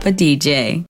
Papa DJ.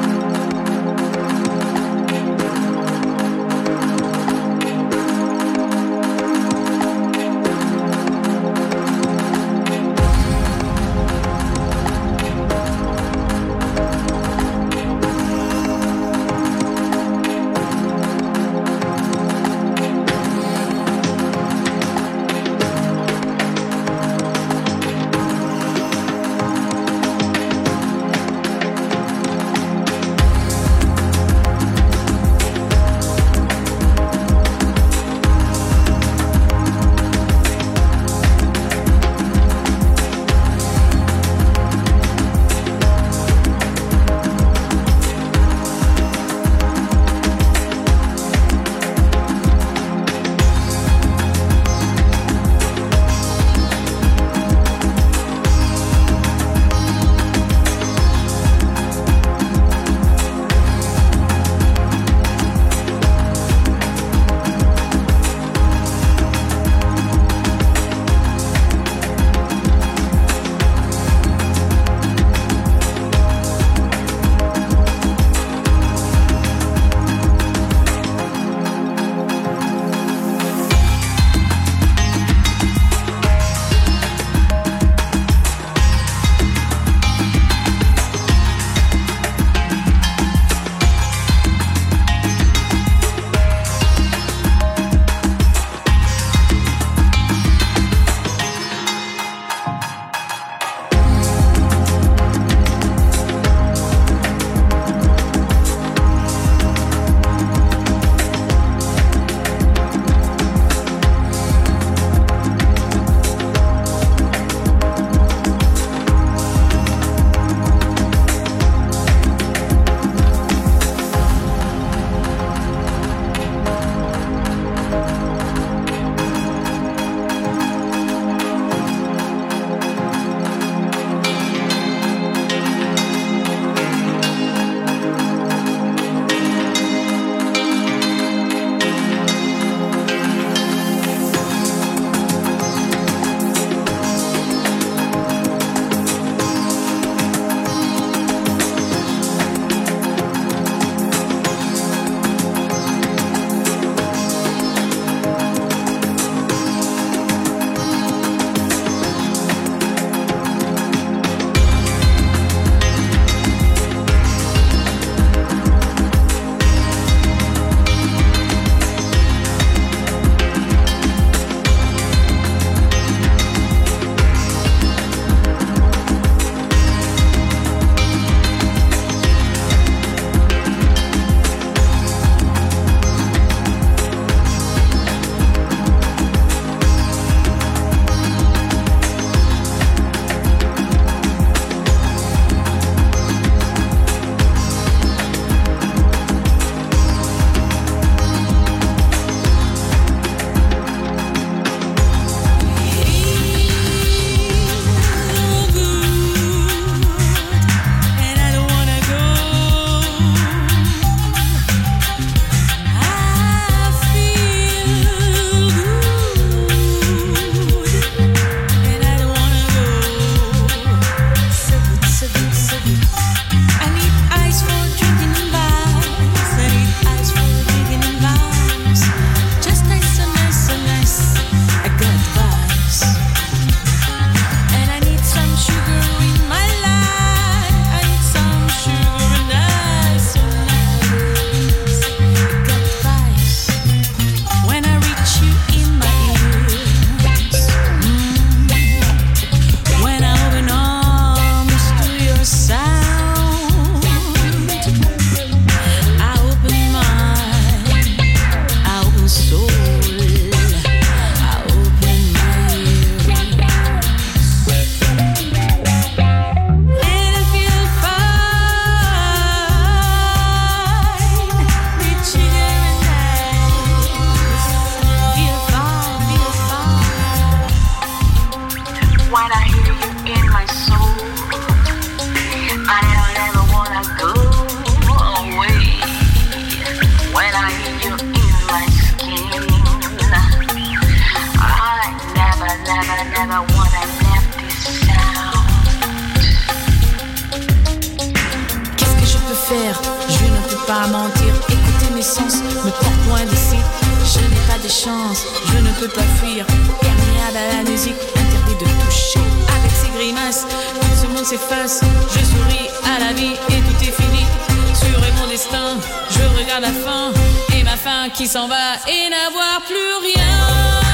Pas mentir. Écouter mes sens me porte loin d'ici. Je n'ai pas de chance, je ne peux pas fuir. Perméable à la musique, interdit de toucher. Avec ses grimaces, tout ce monde s'efface. Je souris à la vie et tout est fini. Sur mon destin, je regarde la fin et ma fin qui s'en va et n'avoir plus rien.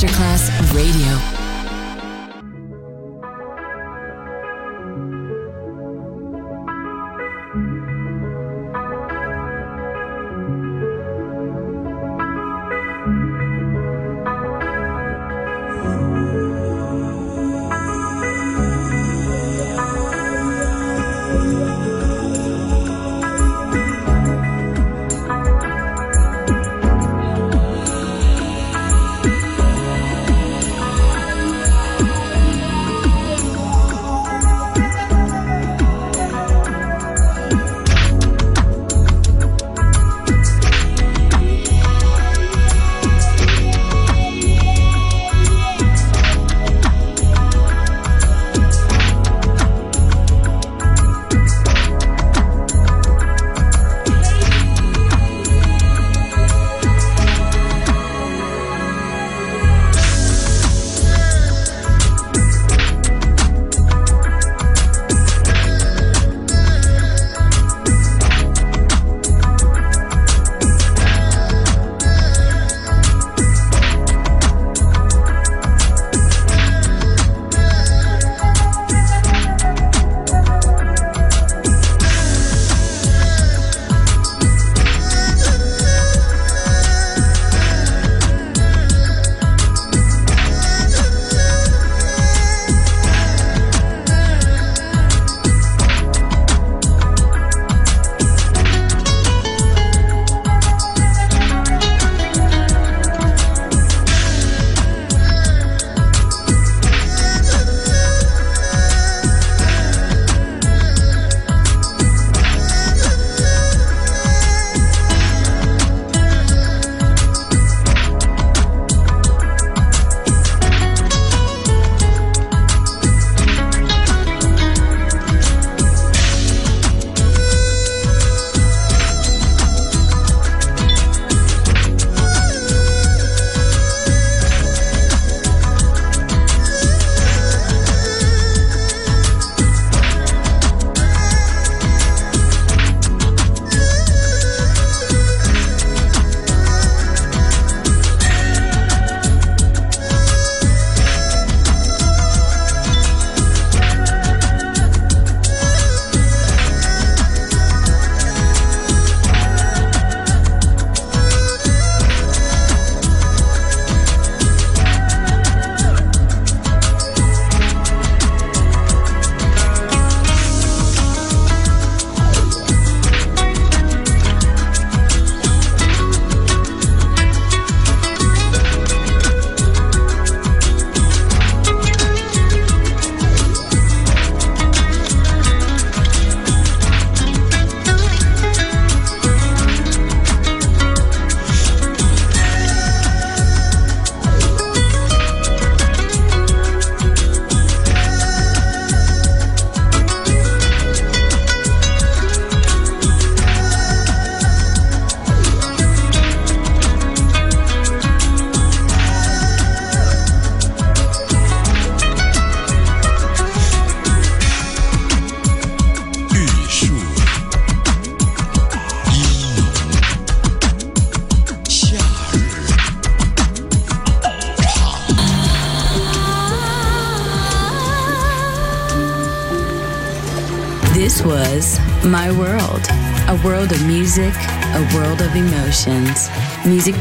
Masterclass Radio.